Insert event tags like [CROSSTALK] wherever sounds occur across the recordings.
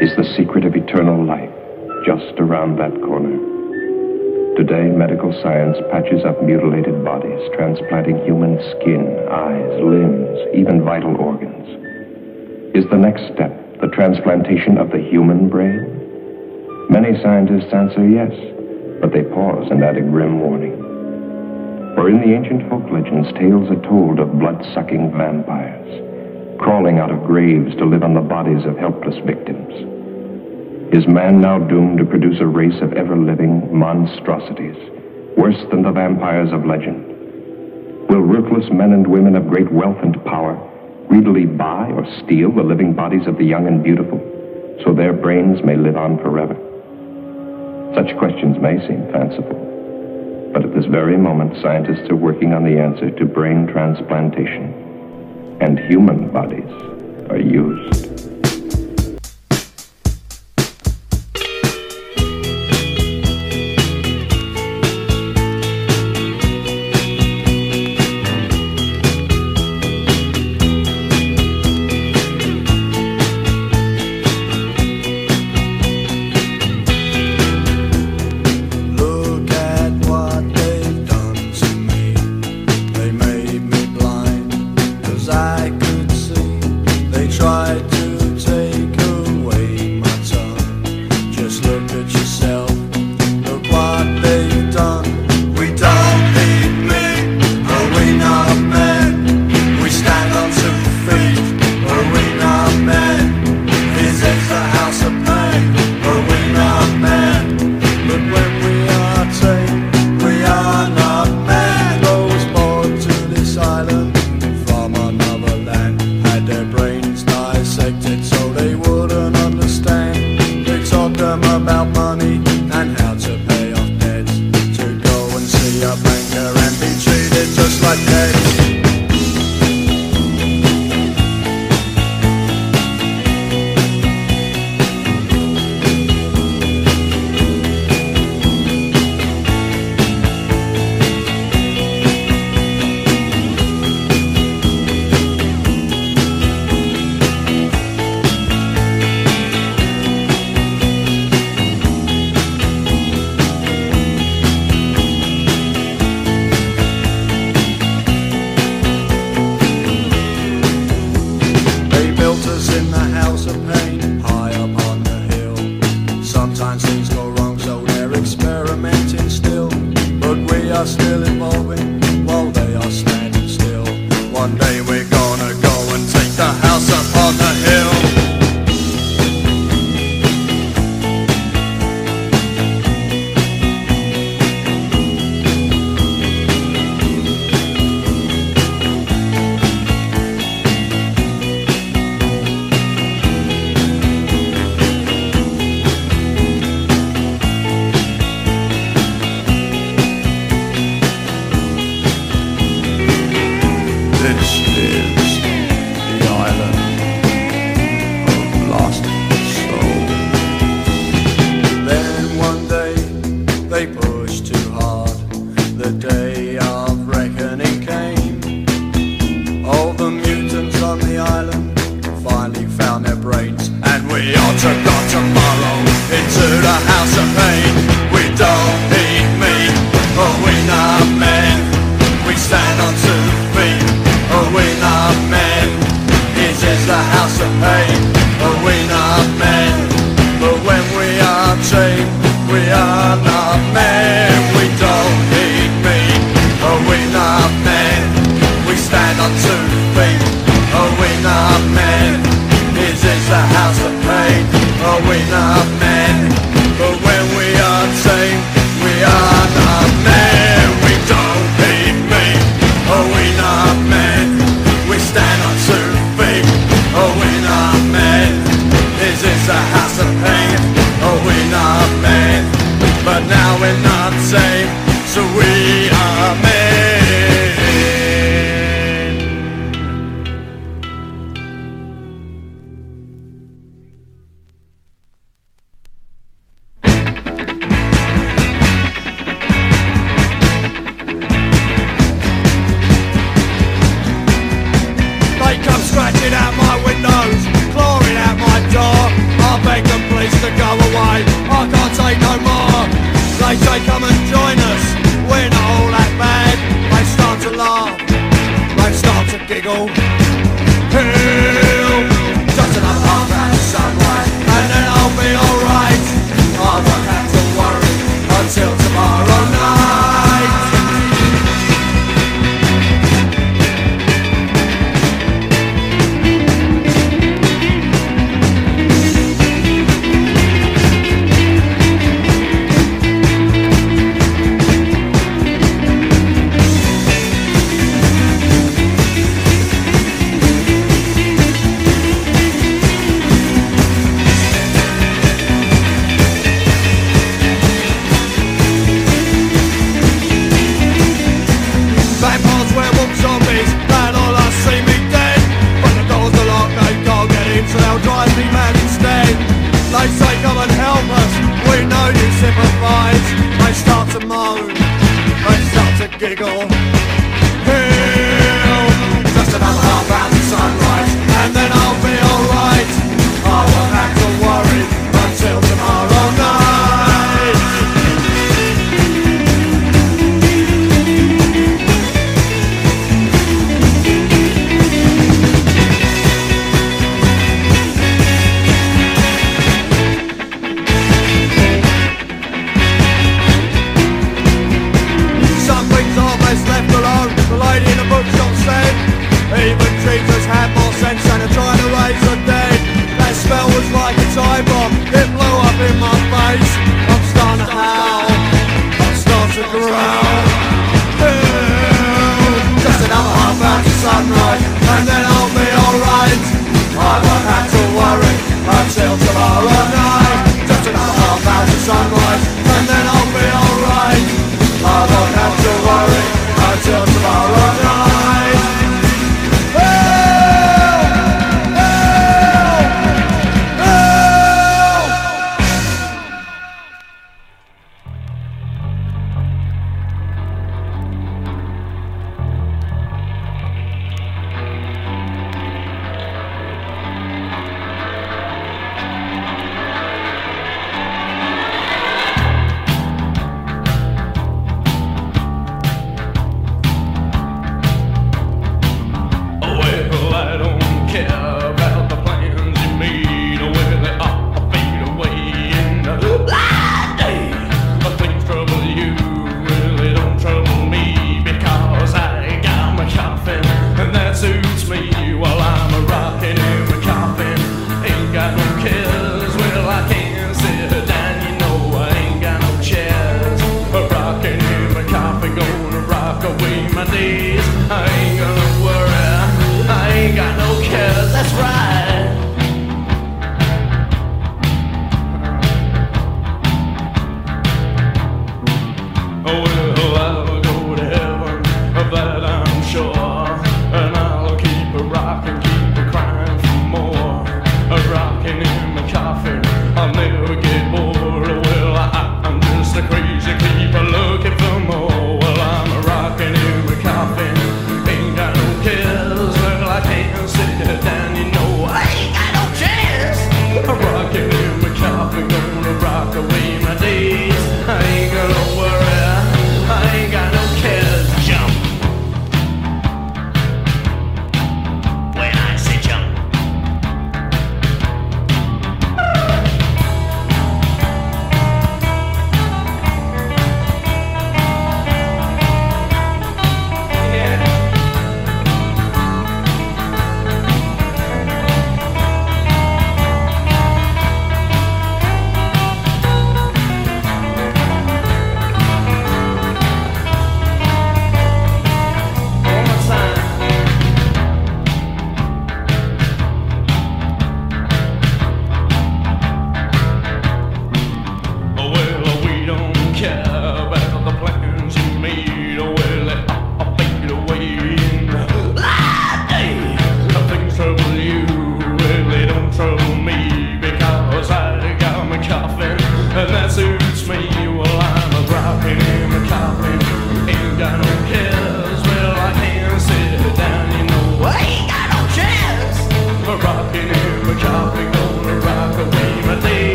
is the secret of eternal life just around that corner. Today, medical science patches up mutilated bodies, transplanting human skin, eyes, limbs, even vital organs. Is the next step the transplantation of the human brain? Many scientists answer yes, but they pause and add a grim warning. For in the ancient folk legends, tales are told of blood-sucking vampires crawling out of graves to live on the bodies of helpless victims? Is man now doomed to produce a race of ever living monstrosities, worse than the vampires of legend? Will ruthless men and women of great wealth and power greedily buy or steal the living bodies of the young and beautiful so their brains may live on forever? Such questions may seem fanciful, but at this very moment, scientists are working on the answer to brain transplantation and human bodies are used.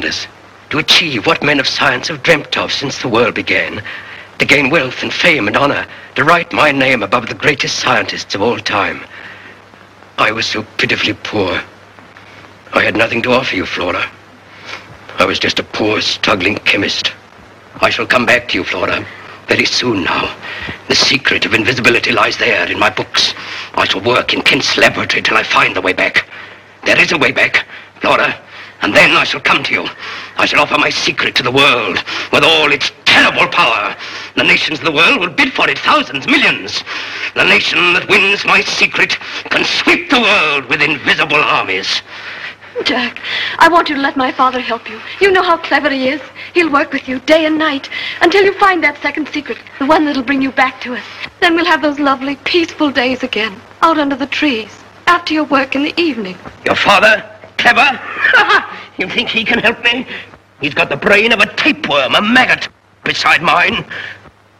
To achieve what men of science have dreamt of since the world began. To gain wealth and fame and honor. To write my name above the greatest scientists of all time. I was so pitifully poor. I had nothing to offer you, Flora. I was just a poor, struggling chemist. I shall come back to you, Flora. Very soon now. The secret of invisibility lies there in my books. I shall work in Kemp's laboratory till I find the way back. There is a way back, Flora. And then I shall come to you. I shall offer my secret to the world with all its terrible power. The nations of the world will bid for it, thousands, millions. The nation that wins my secret can sweep the world with invisible armies. Jack, I want you to let my father help you. You know how clever he is. He'll work with you day and night until you find that second secret, the one that'll bring you back to us. Then we'll have those lovely, peaceful days again, out under the trees, after your work in the evening. Your father? Ha! [LAUGHS] You think he can help me? He's got the brain of a tapeworm, a maggot, beside mine.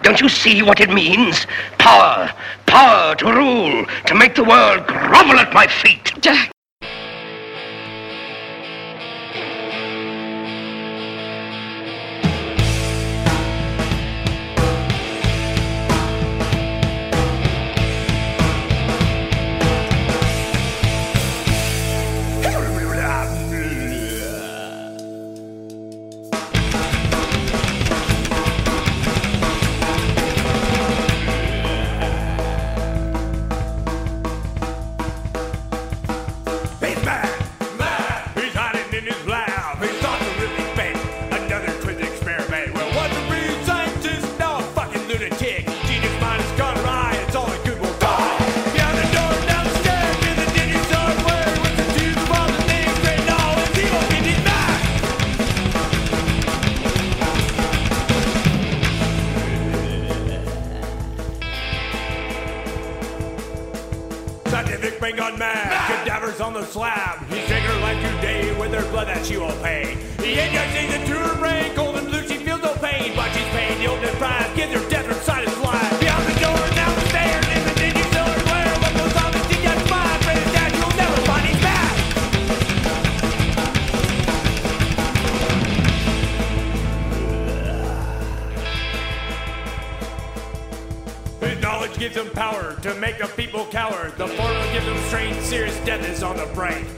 Don't you see what it means? Power, power to rule, to make the world grovel at my feet. Jack. On the brain.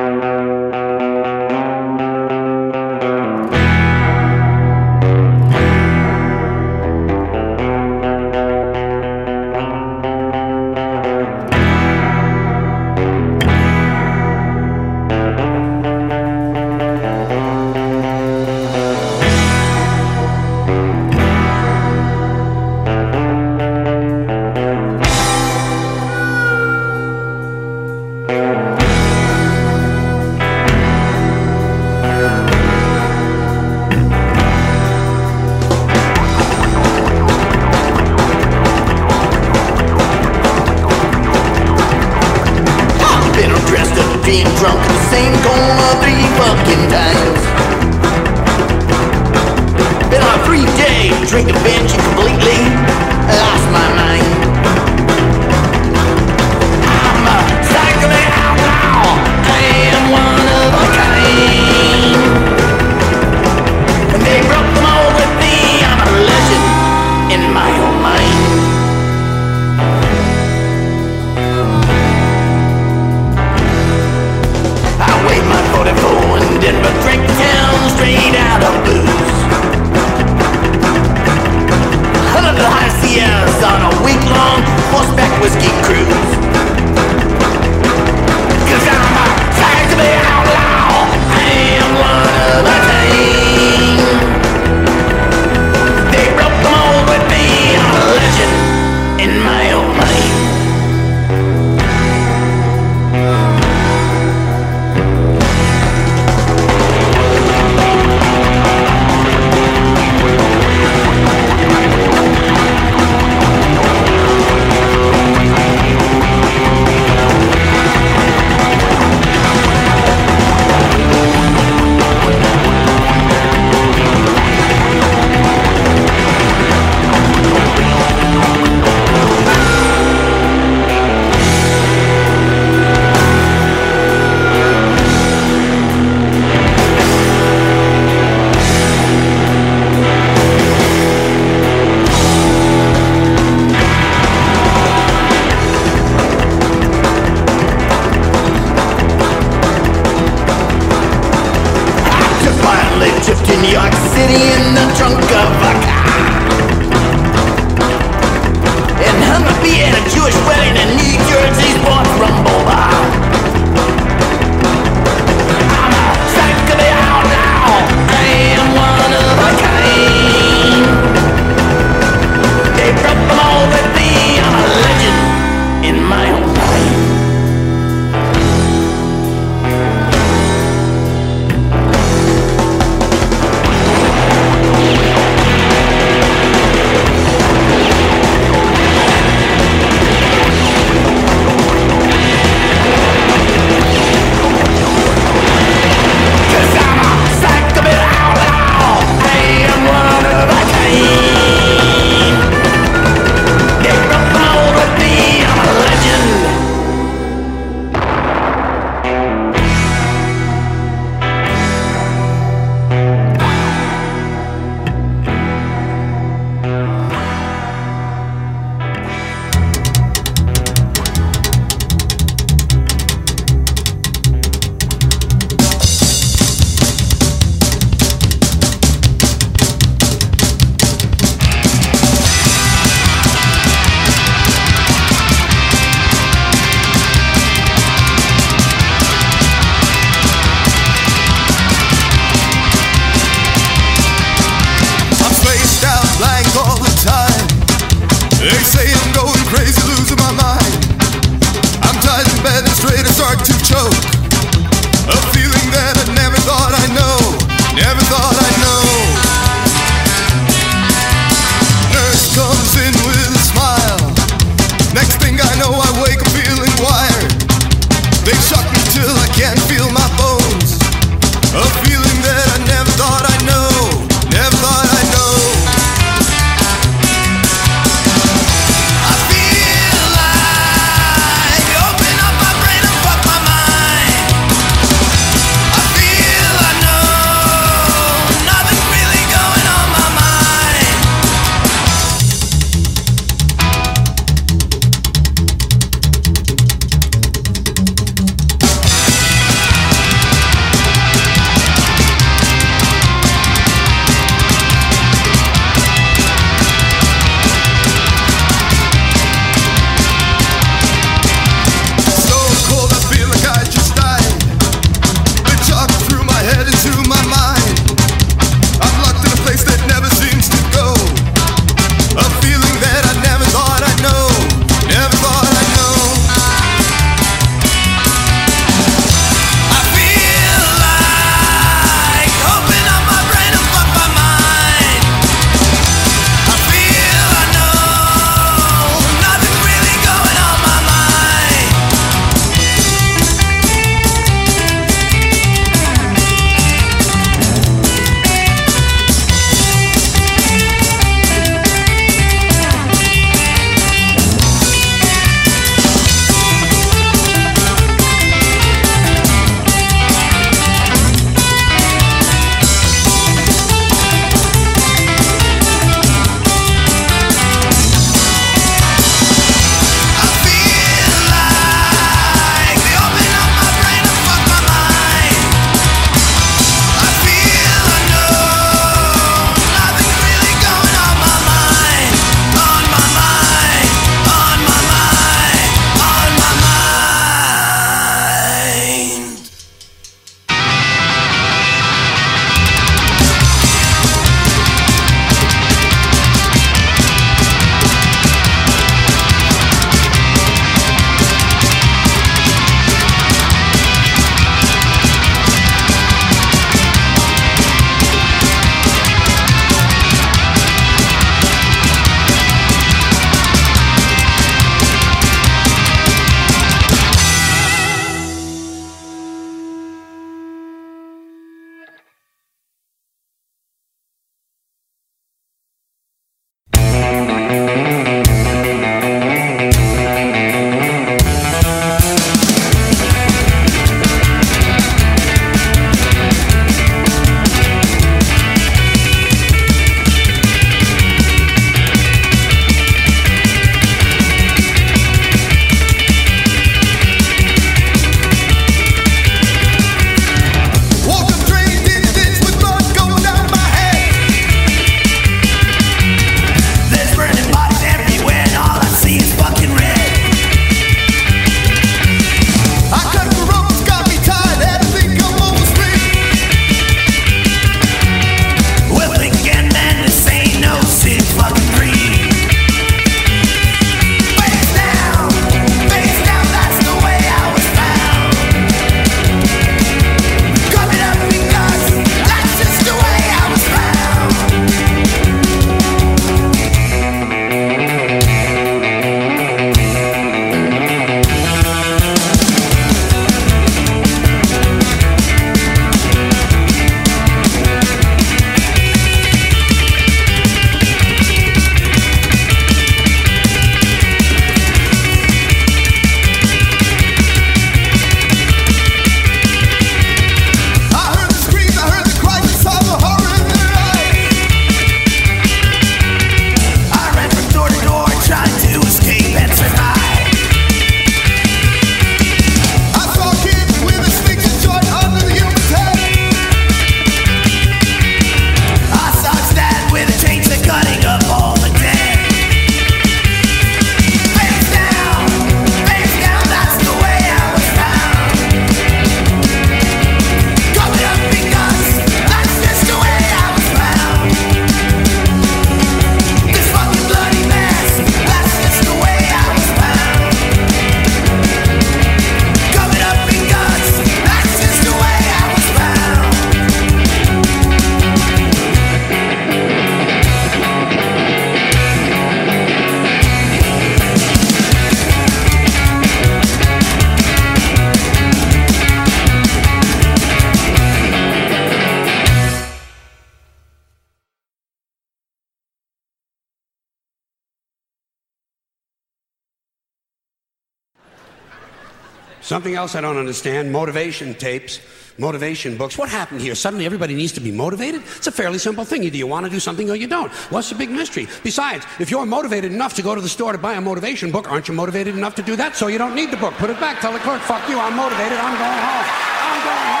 Else I don't understand motivation tapes, motivation books. What happened here? Suddenly everybody needs to be motivated? It's a fairly simple thing. Either you want to do something or you don't. What's the big mystery? Besides, if you're motivated enough to go to the store to buy a motivation book, aren't you motivated enough to do that? So you don't need the book. Put it back. Tell the clerk, fuck you, I'm motivated, I'm going home. I'm going home.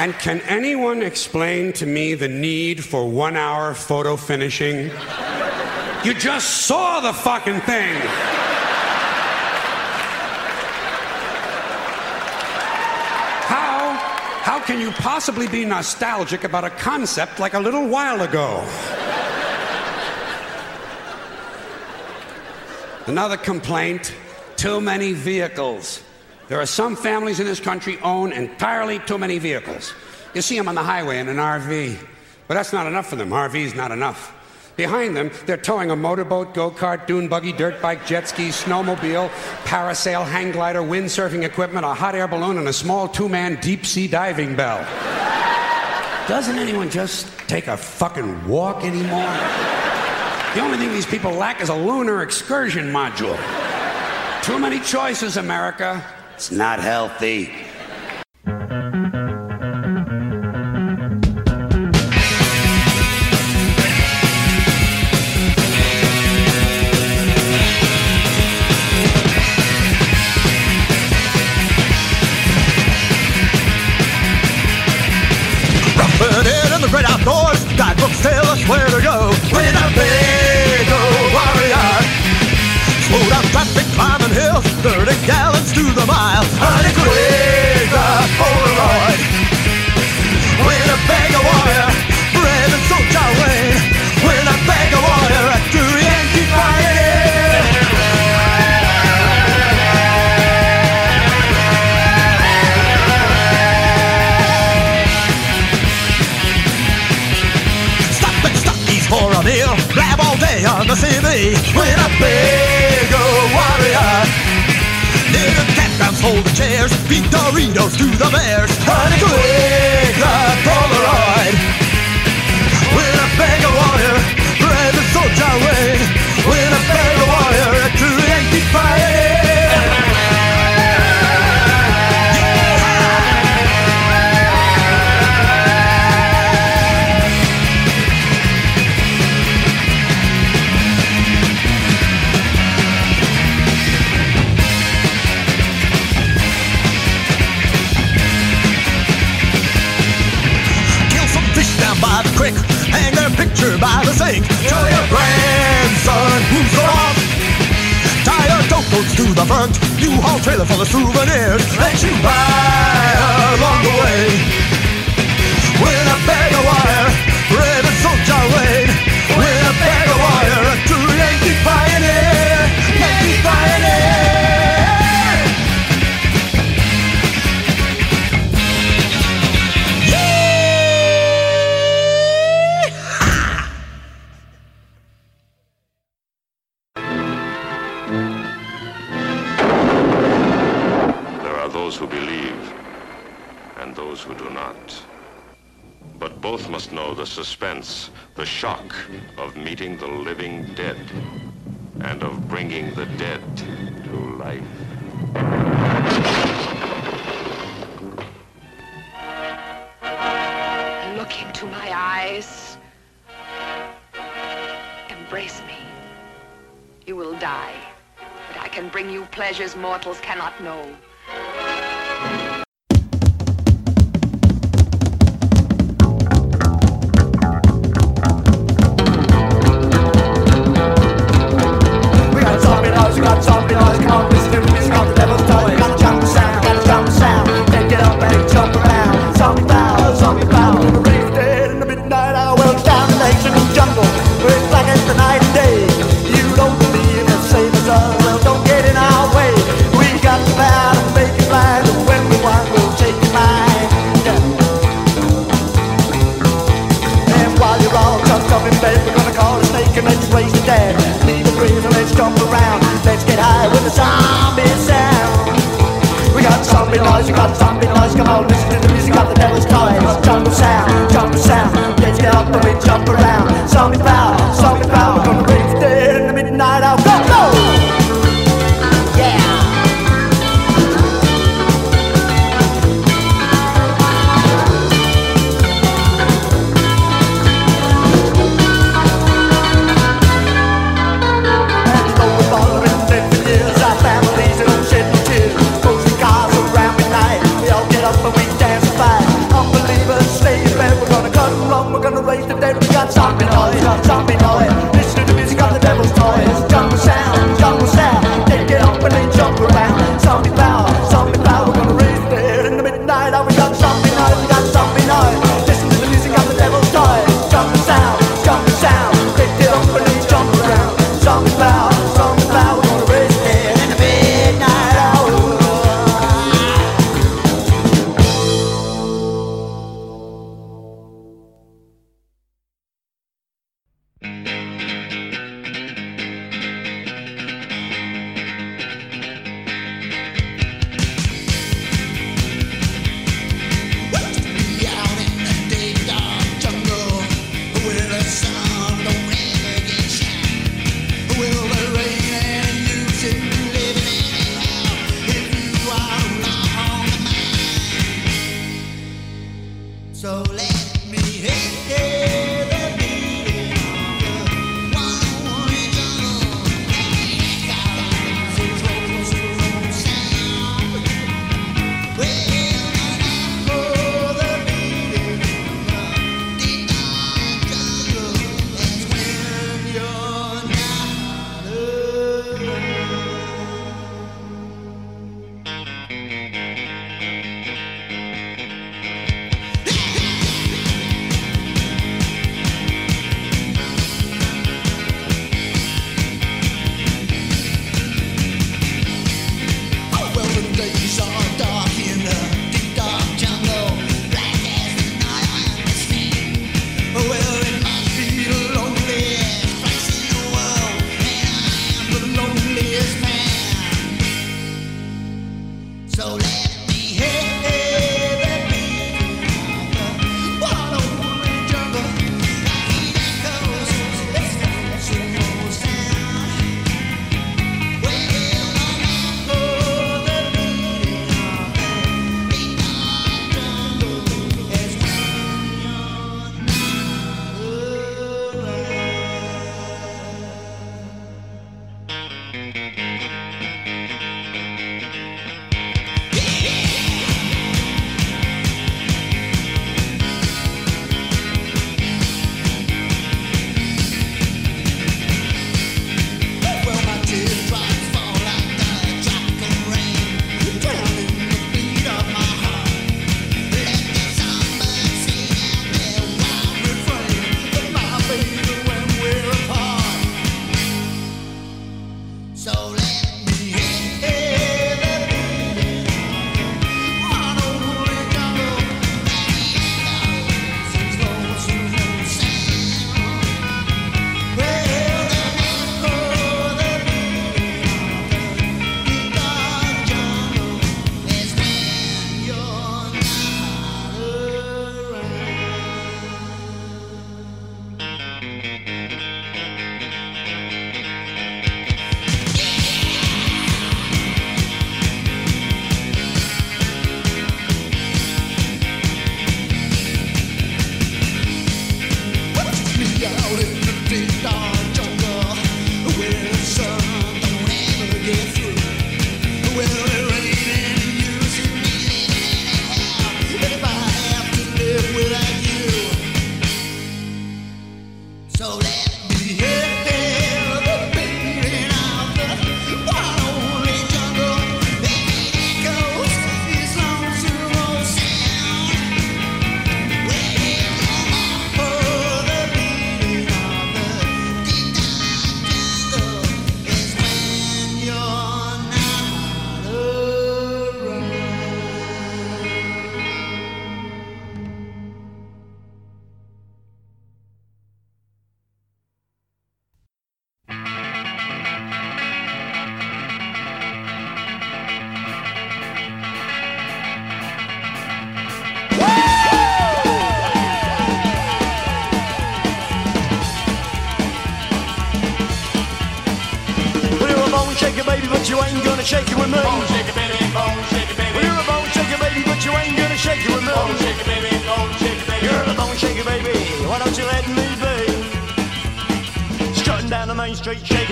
And can anyone explain to me the need for one hour photo finishing? You just saw the fucking thing. How, can you possibly be nostalgic about a concept like a little while ago? Another complaint too many vehicles. There are some families in this country own entirely too many vehicles. You see them on the highway in an RV, but that's not enough for them. RV's not enough. Behind them, they're towing a motorboat, go kart, dune buggy, dirt bike, jet ski, snowmobile, parasail, hang glider, windsurfing equipment, a hot air balloon, and a small two man deep sea diving bell. Doesn't anyone just take a fucking walk anymore? The only thing these people lack is a lunar excursion module. Too many choices, America. It's not healthy. Roughing it in the great CB. When a big old warrior. Campgrounds hold the chairs. Beat Doritos to the bears. Honey, quick, the Polaroid. By the creek. Hang their picture by the sink. Tell your grandson who's the boss. Tie your dope boats to the front. You haul trailer full of souvenirs that you buy along the way. With a bag of wire, mortals cannot know. we got something else.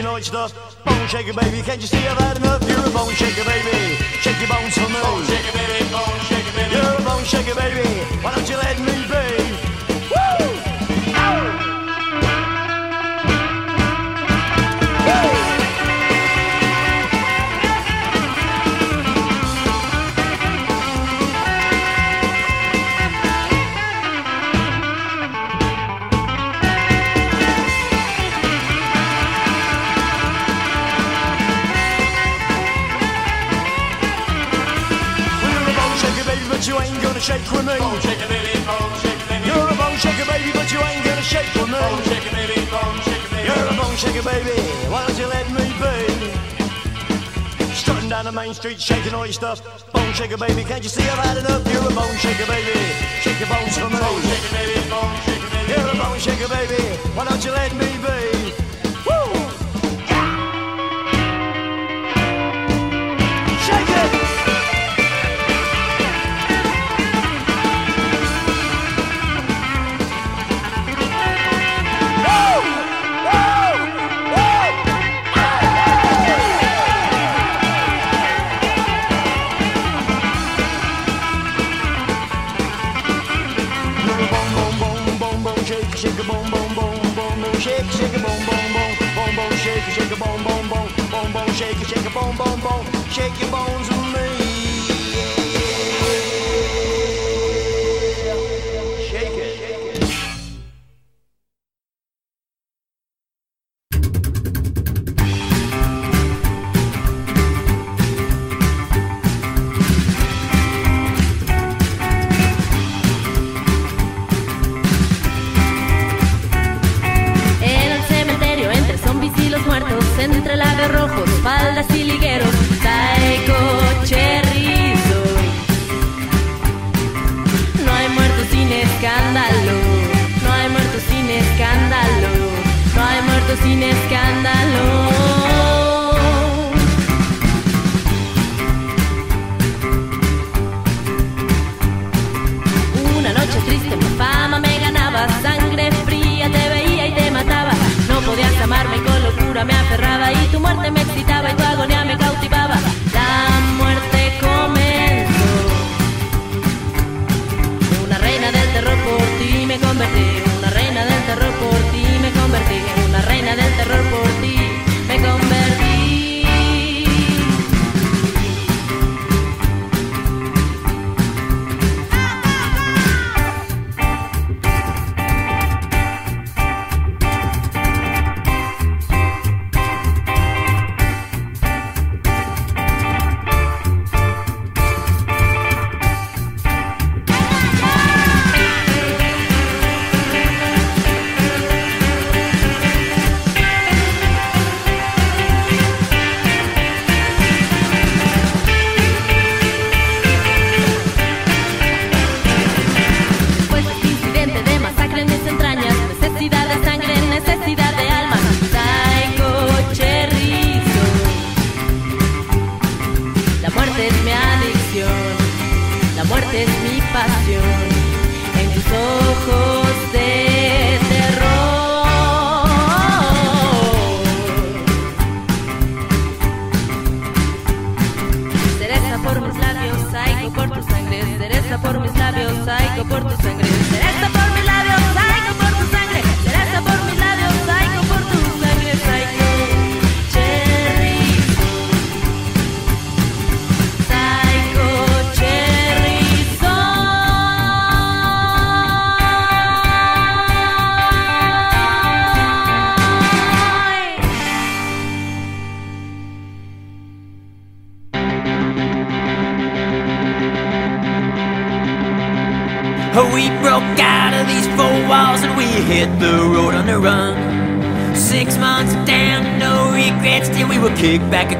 know it's the bone shaker, baby. Can't you see I've had enough? You're a bone shaker, baby. Shake your bones for me. Bone shaker, baby. Bone shaker, baby. You're a bone shaker, baby. Main Street shaking all your stuff. Bone shaker, baby, can't you see I've had enough? You're a bone shaker, baby. Shake your bones for me. Bone shaker, baby. Bone shaker, baby. You're a bone shaker, baby. Why don't you let me be? shake it, shake a bone, bone, bone, bone, bone, shake it, shake a bone, bone, bone, shake your bones with me.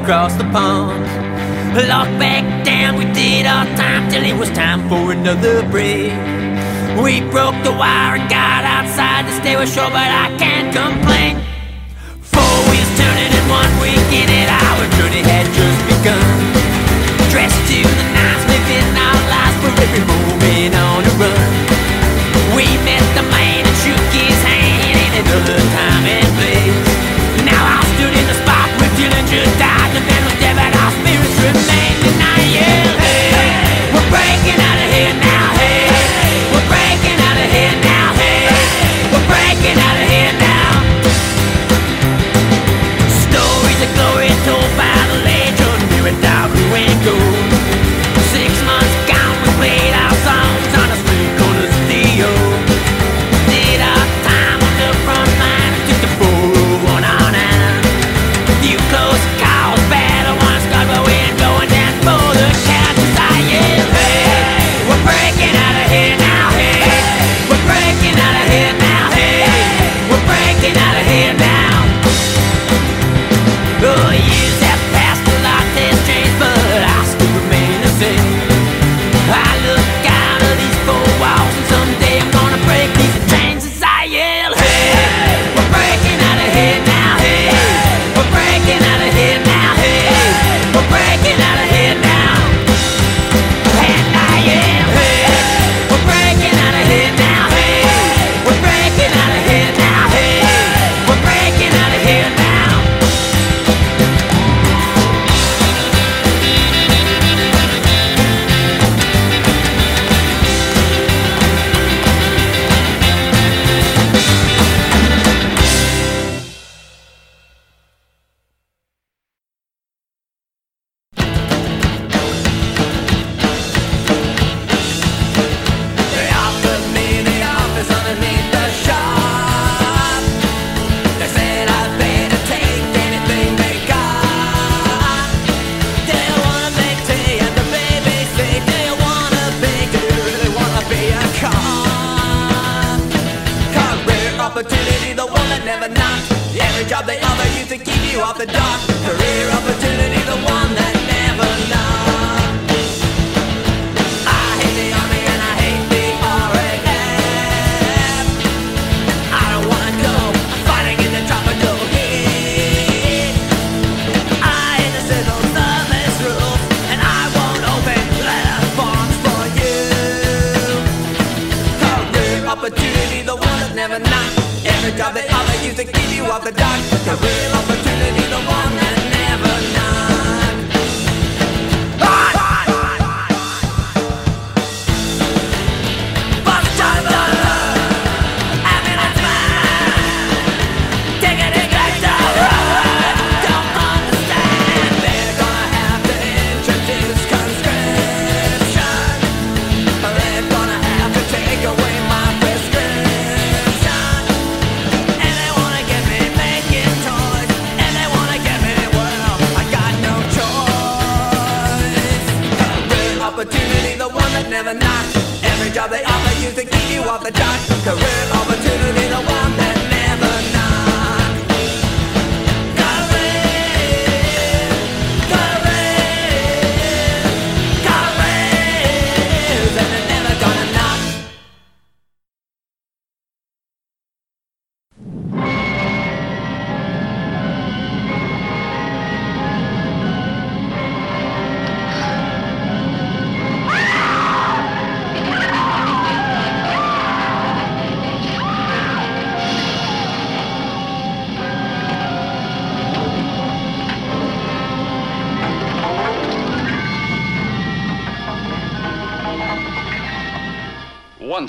across the pond. Locked back down, we did our time till it was time for another break. We broke the wire and got outside to stay with shore, but I can't complain. Four wheels turning in one week in it, our journey had just begun. Dressed to the nines, living our lives for every moment on the run. We met the man and shook his hand in another time and place. Now I stood in the spot where just died.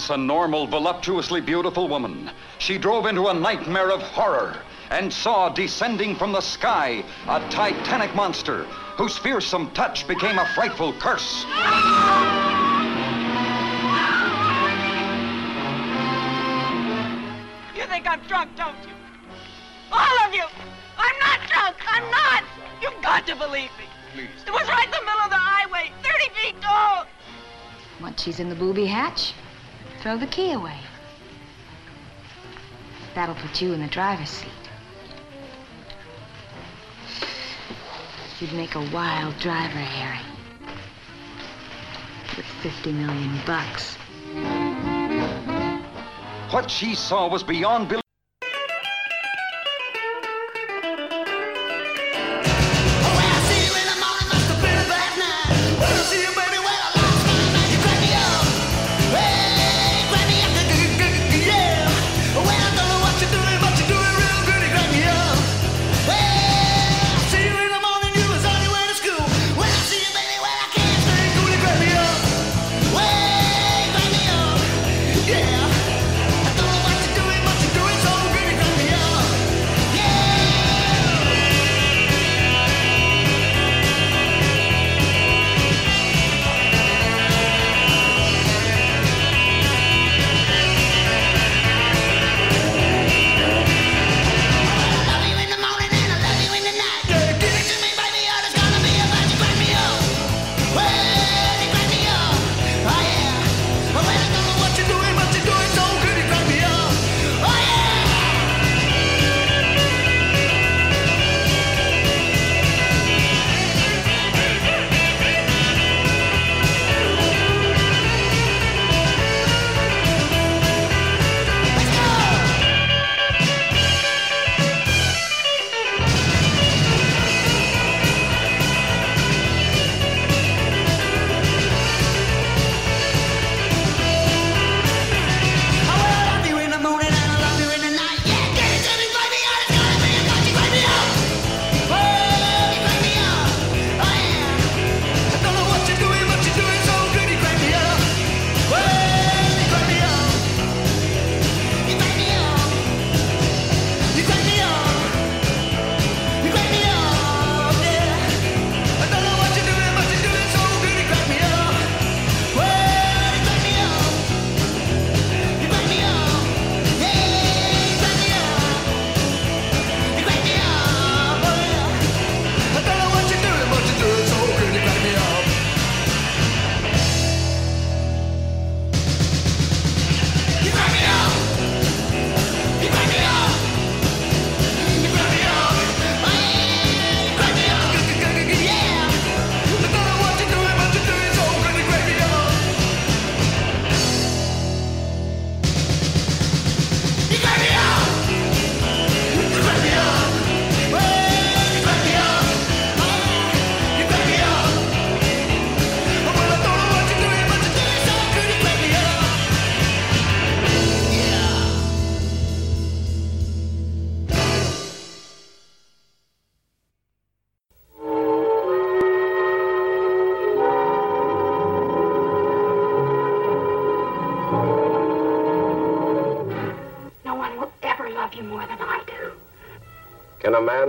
Once a normal, voluptuously beautiful woman, she drove into a nightmare of horror and saw descending from the sky a titanic monster whose fearsome touch became a frightful curse. You think I'm drunk, don't you? All of you! I'm not drunk! I'm not! You've got to believe me. Please. It was right in the middle of the highway, 30 feet tall. Once she's in the booby hatch, throw the key away. That'll put you in the driver's seat. You'd make a wild driver, Harry. With 50 million bucks. What she saw was beyond belief.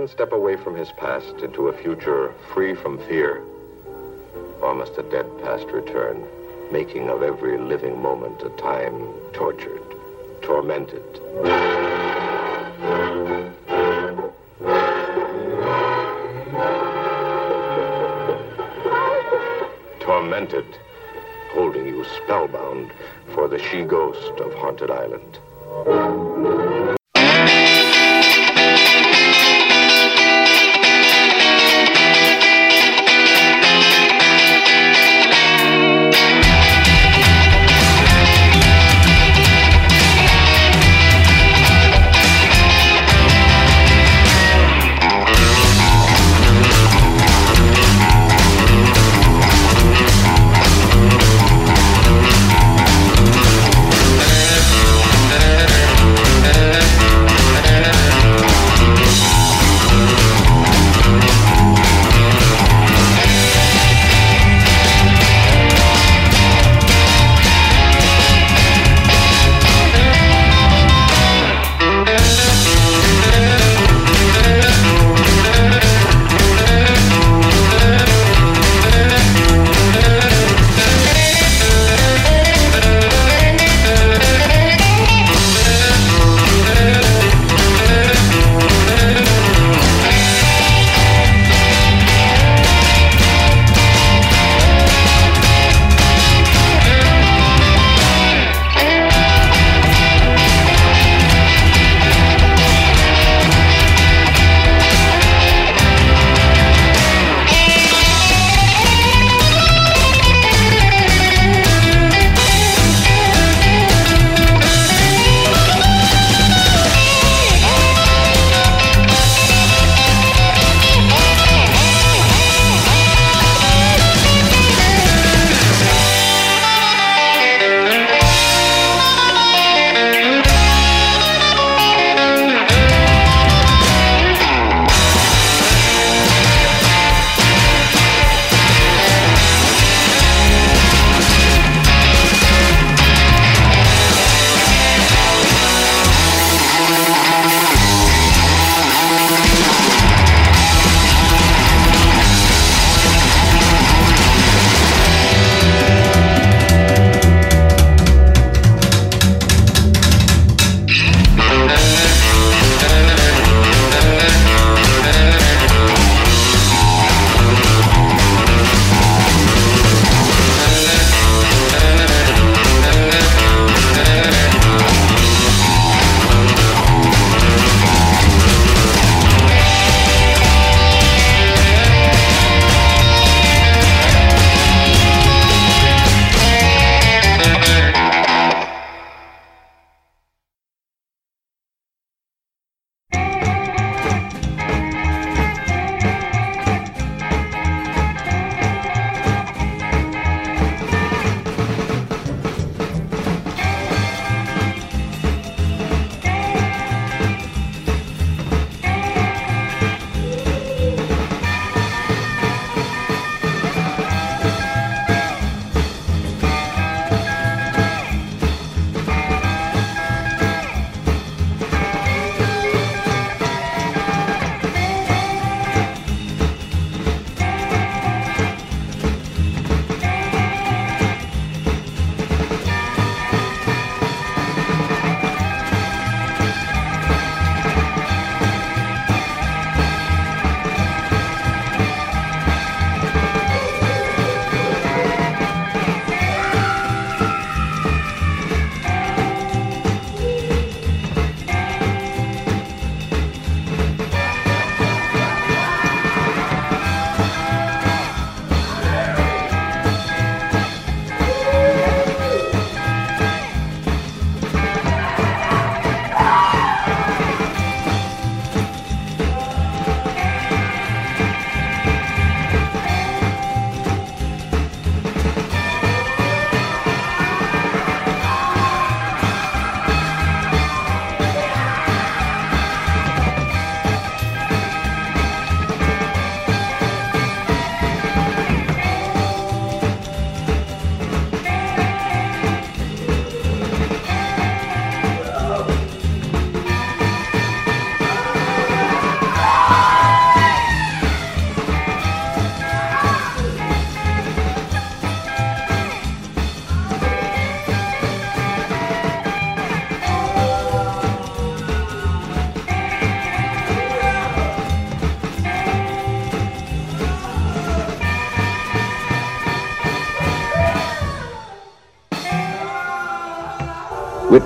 Man step away from his past into a future free from fear? Or must a dead past return, making of every living moment a time tortured, tormented? Tormented holding you spellbound for the she ghost of Haunted Island.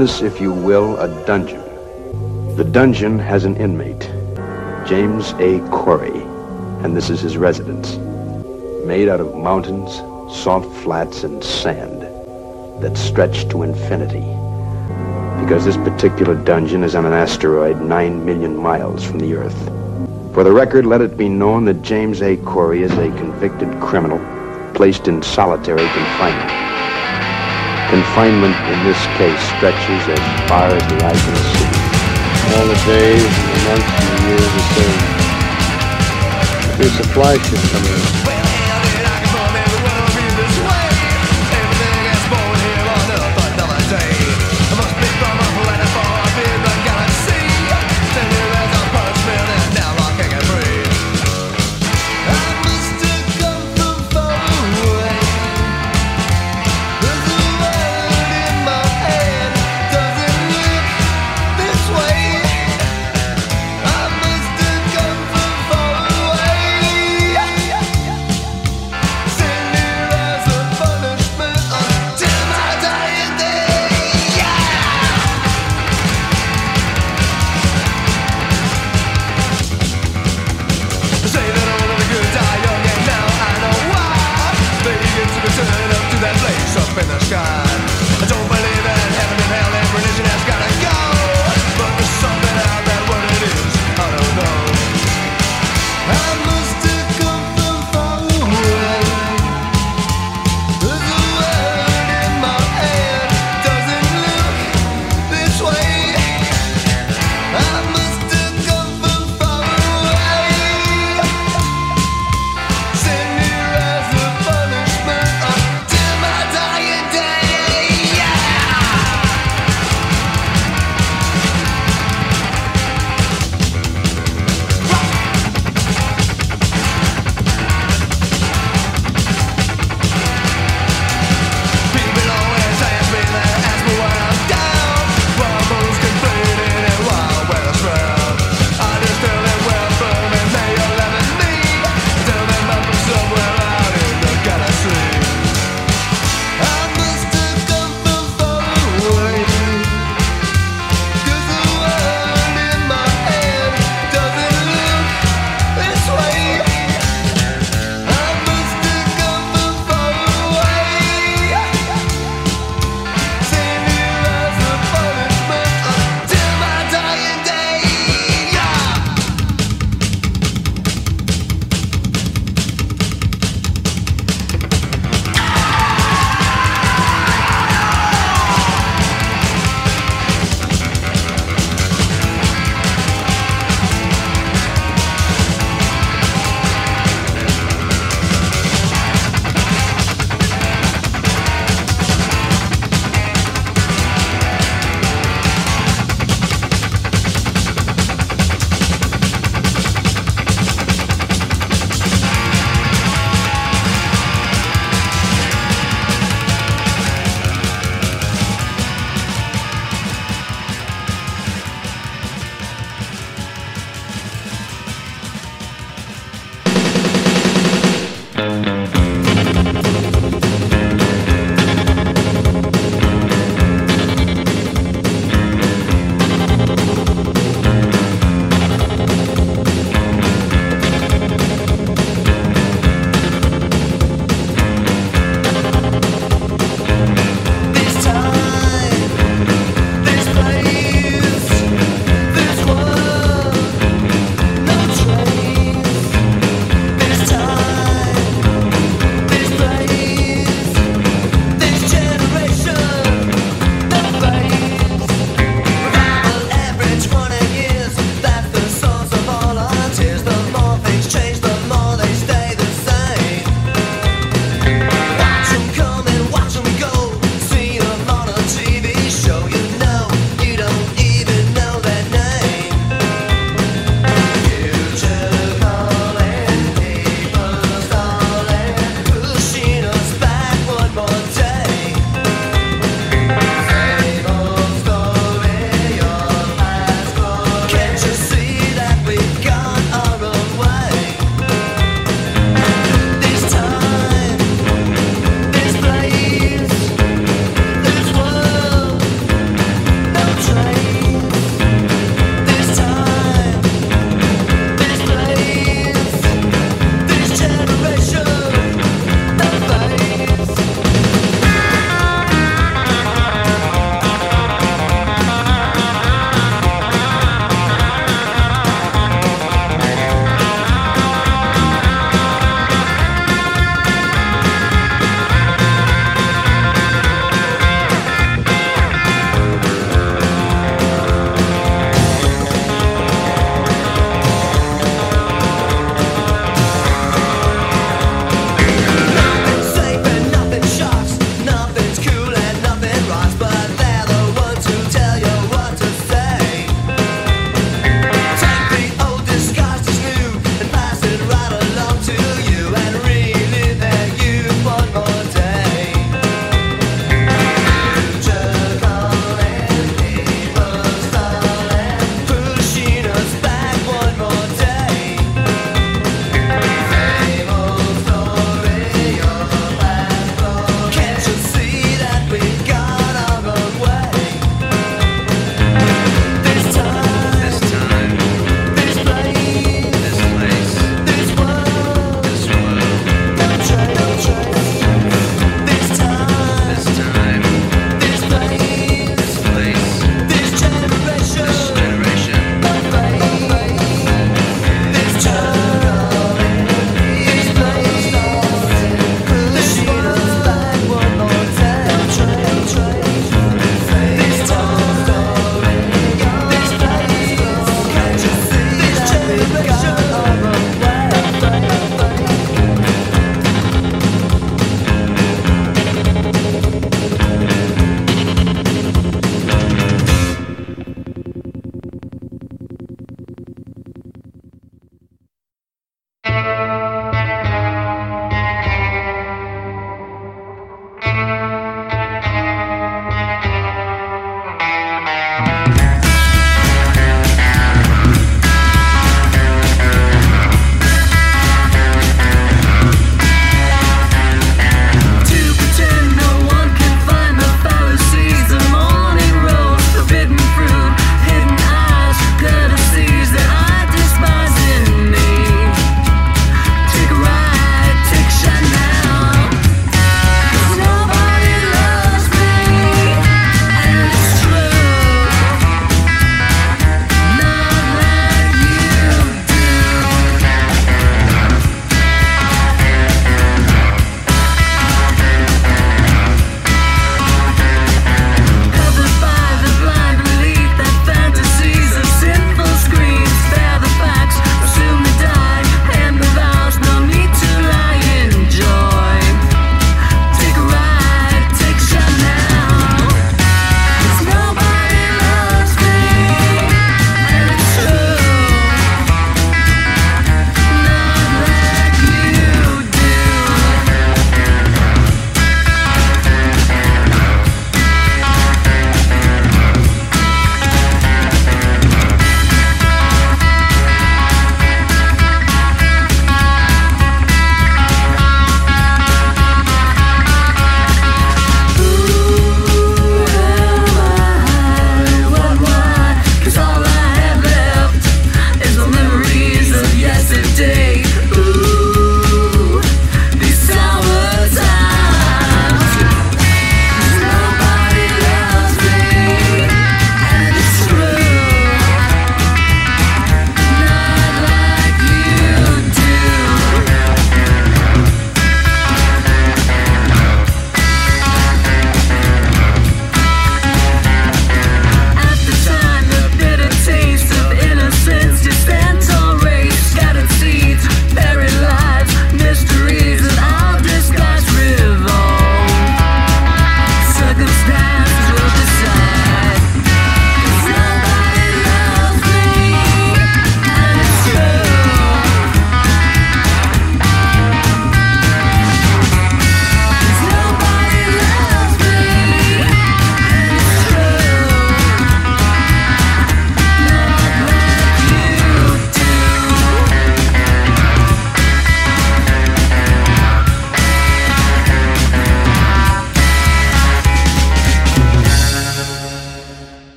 Witness, if you will, a dungeon. The dungeon has an inmate, James A. Corry, and this is his residence. Made out of mountains, salt flats, and sand that stretch to infinity. Because this particular dungeon is on an asteroid nine million miles from the Earth. For the record, let it be known that James A. Corry is a convicted criminal placed in solitary confinement. Confinement in this case stretches as far as the eye can see. All the days and the months and the years the same. Your supply should come.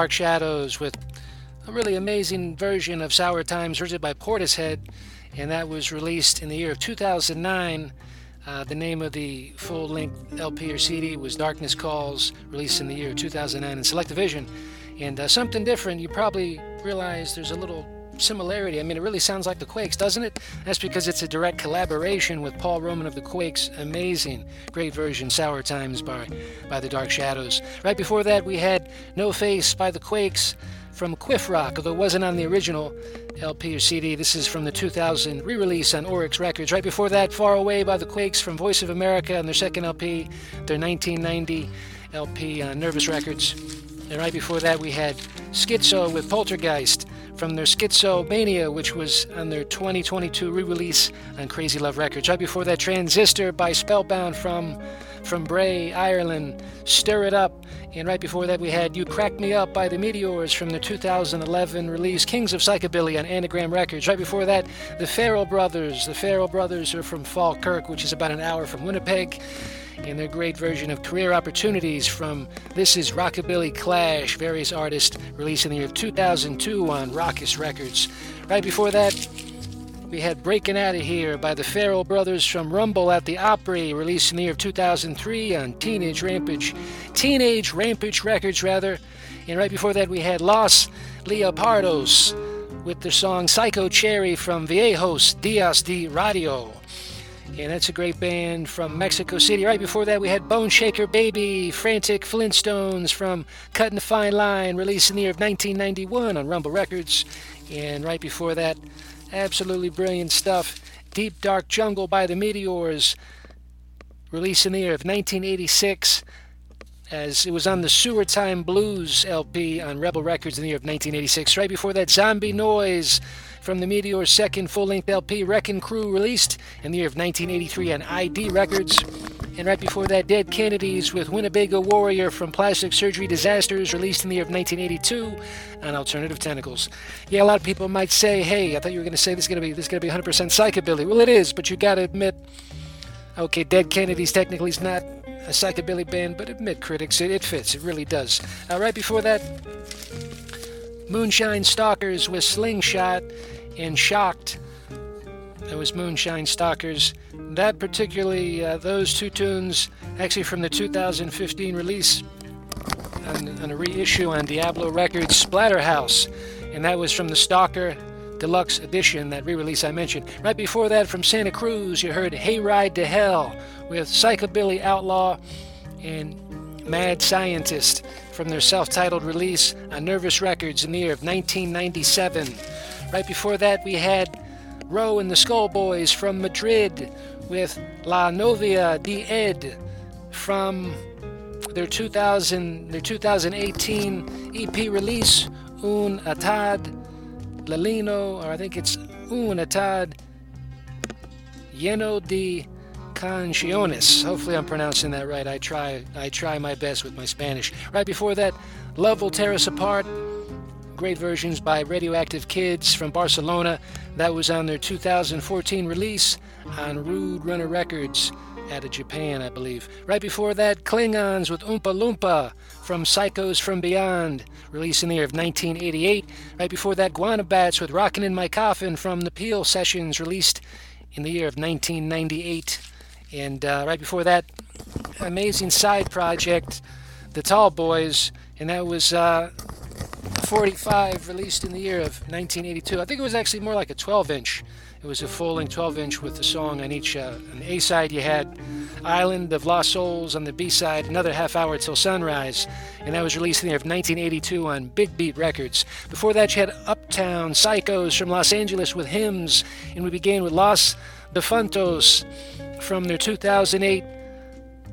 Dark Shadows with a really amazing version of Sour Times written by Portishead, and that was released in the year of 2009. Uh, the name of the full length LP or CD was Darkness Calls, released in the year 2009 in Selectavision. And uh, something different, you probably realize there's a little similarity. I mean, it really sounds like the Quakes, doesn't it? That's because it's a direct collaboration with Paul Roman of the Quakes. Amazing, great version, Sour Times by, by the Dark Shadows. Right before that, we had No Face by the Quakes from Quiff Rock, although it wasn't on the original LP or CD. This is from the 2000 re release on Oryx Records. Right before that, Far Away by the Quakes from Voice of America on their second LP, their 1990 LP on uh, Nervous Records. And right before that, we had Schizo with Poltergeist from their Schizomania, which was on their 2022 re release on Crazy Love Records. Right before that, Transistor by Spellbound from, from Bray, Ireland, Stir It Up. And right before that, we had You Crack Me Up by the Meteors from the 2011 release Kings of Psychobilly on Anagram Records. Right before that, the Farrell Brothers. The Farrell Brothers are from Falkirk, which is about an hour from Winnipeg and their great version of Career Opportunities from This is Rockabilly Clash, various artists released in the year of 2002 on Raucous Records. Right before that, we had Breaking Out of Here by the Farrell Brothers from Rumble at the Opry, released in the year of 2003 on Teenage Rampage, Teenage Rampage Records, rather. And right before that, we had Los Leopardos with the song Psycho Cherry from Viejos Dias de Radio. And that's a great band from Mexico City. Right before that, we had Bone Shaker Baby, Frantic Flintstones from Cutting the Fine Line, released in the year of 1991 on Rumble Records. And right before that, absolutely brilliant stuff. Deep Dark Jungle by the Meteors, released in the year of 1986 as it was on the Sewer Time Blues LP on Rebel Records in the year of 1986. Right before that, Zombie Noise from the Meteor's second full length LP, Wrecking Crew, released in the year of 1983 on ID Records. And right before that, Dead Kennedys with Winnebago Warrior from Plastic Surgery Disasters, released in the year of 1982 on Alternative Tentacles. Yeah, a lot of people might say, "Hey, I thought you were going to say this is going to be this is going to be 100% psychobilly." Well, it is, but you got to admit, okay, Dead Kennedys technically is not a psychobilly band, but admit critics, it, it fits. It really does. Uh, right before that, Moonshine Stalkers with Slingshot and Shocked. That was Moonshine Stalkers. That particularly, uh, those two tunes, actually from the 2015 release on, on a reissue on Diablo Records, Splatterhouse. And that was from the Stalker Deluxe Edition, that re release I mentioned. Right before that, from Santa Cruz, you heard Hayride to Hell with Psychobilly Outlaw and Mad Scientist from their self titled release on Nervous Records in the year of 1997. Right before that, we had Roe and the Skullboys from Madrid with La Novia de Ed from their 2000 their 2018 EP release Un Atad Lalino, or I think it's Un Atad Lleno de Canciones. Hopefully, I'm pronouncing that right. I try. I try my best with my Spanish. Right before that, Love Will Tear Us Apart. Great versions by Radioactive Kids from Barcelona. That was on their 2014 release on Rude Runner Records out of Japan, I believe. Right before that, Klingonz with Oompa Loompa from Psychos from Beyond, released in the year of 1988. Right before that, Guana Batz with Rockin' in My Coffin from the Peel Sessions, released in the year of 1998. And uh, right before that, amazing side project, The Tall Boys, and that was uh, 45, released in the year of 1982. I think it was actually more like a 12 inch. It was a full length 12 inch with the song on each. Uh, the A side, you had Island of Lost Souls. On the B side, another half hour till sunrise. And that was released in the year of 1982 on Big Beat Records. Before that, you had Uptown Psychos from Los Angeles with hymns. And we began with Los Difuntos from their 2008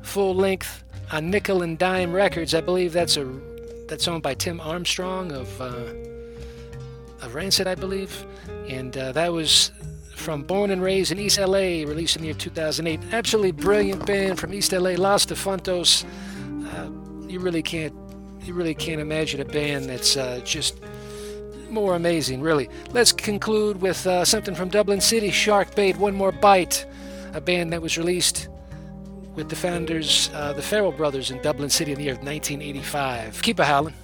full length on Nickel and Dime Records. I believe that's a that's owned by Tim Armstrong of uh, of Rancid, I believe, and uh, that was from Born and Raised in East LA, released in the year 2008. Absolutely brilliant band from East LA, Los Difuntos. Uh, you really can't you really can't imagine a band that's uh, just more amazing, really. Let's conclude with uh, something from Dublin City, Shark Bait, One More Bite, a band that was released with the founders, uh, the Farrell brothers in Dublin City in the year of 1985. Keep a howling.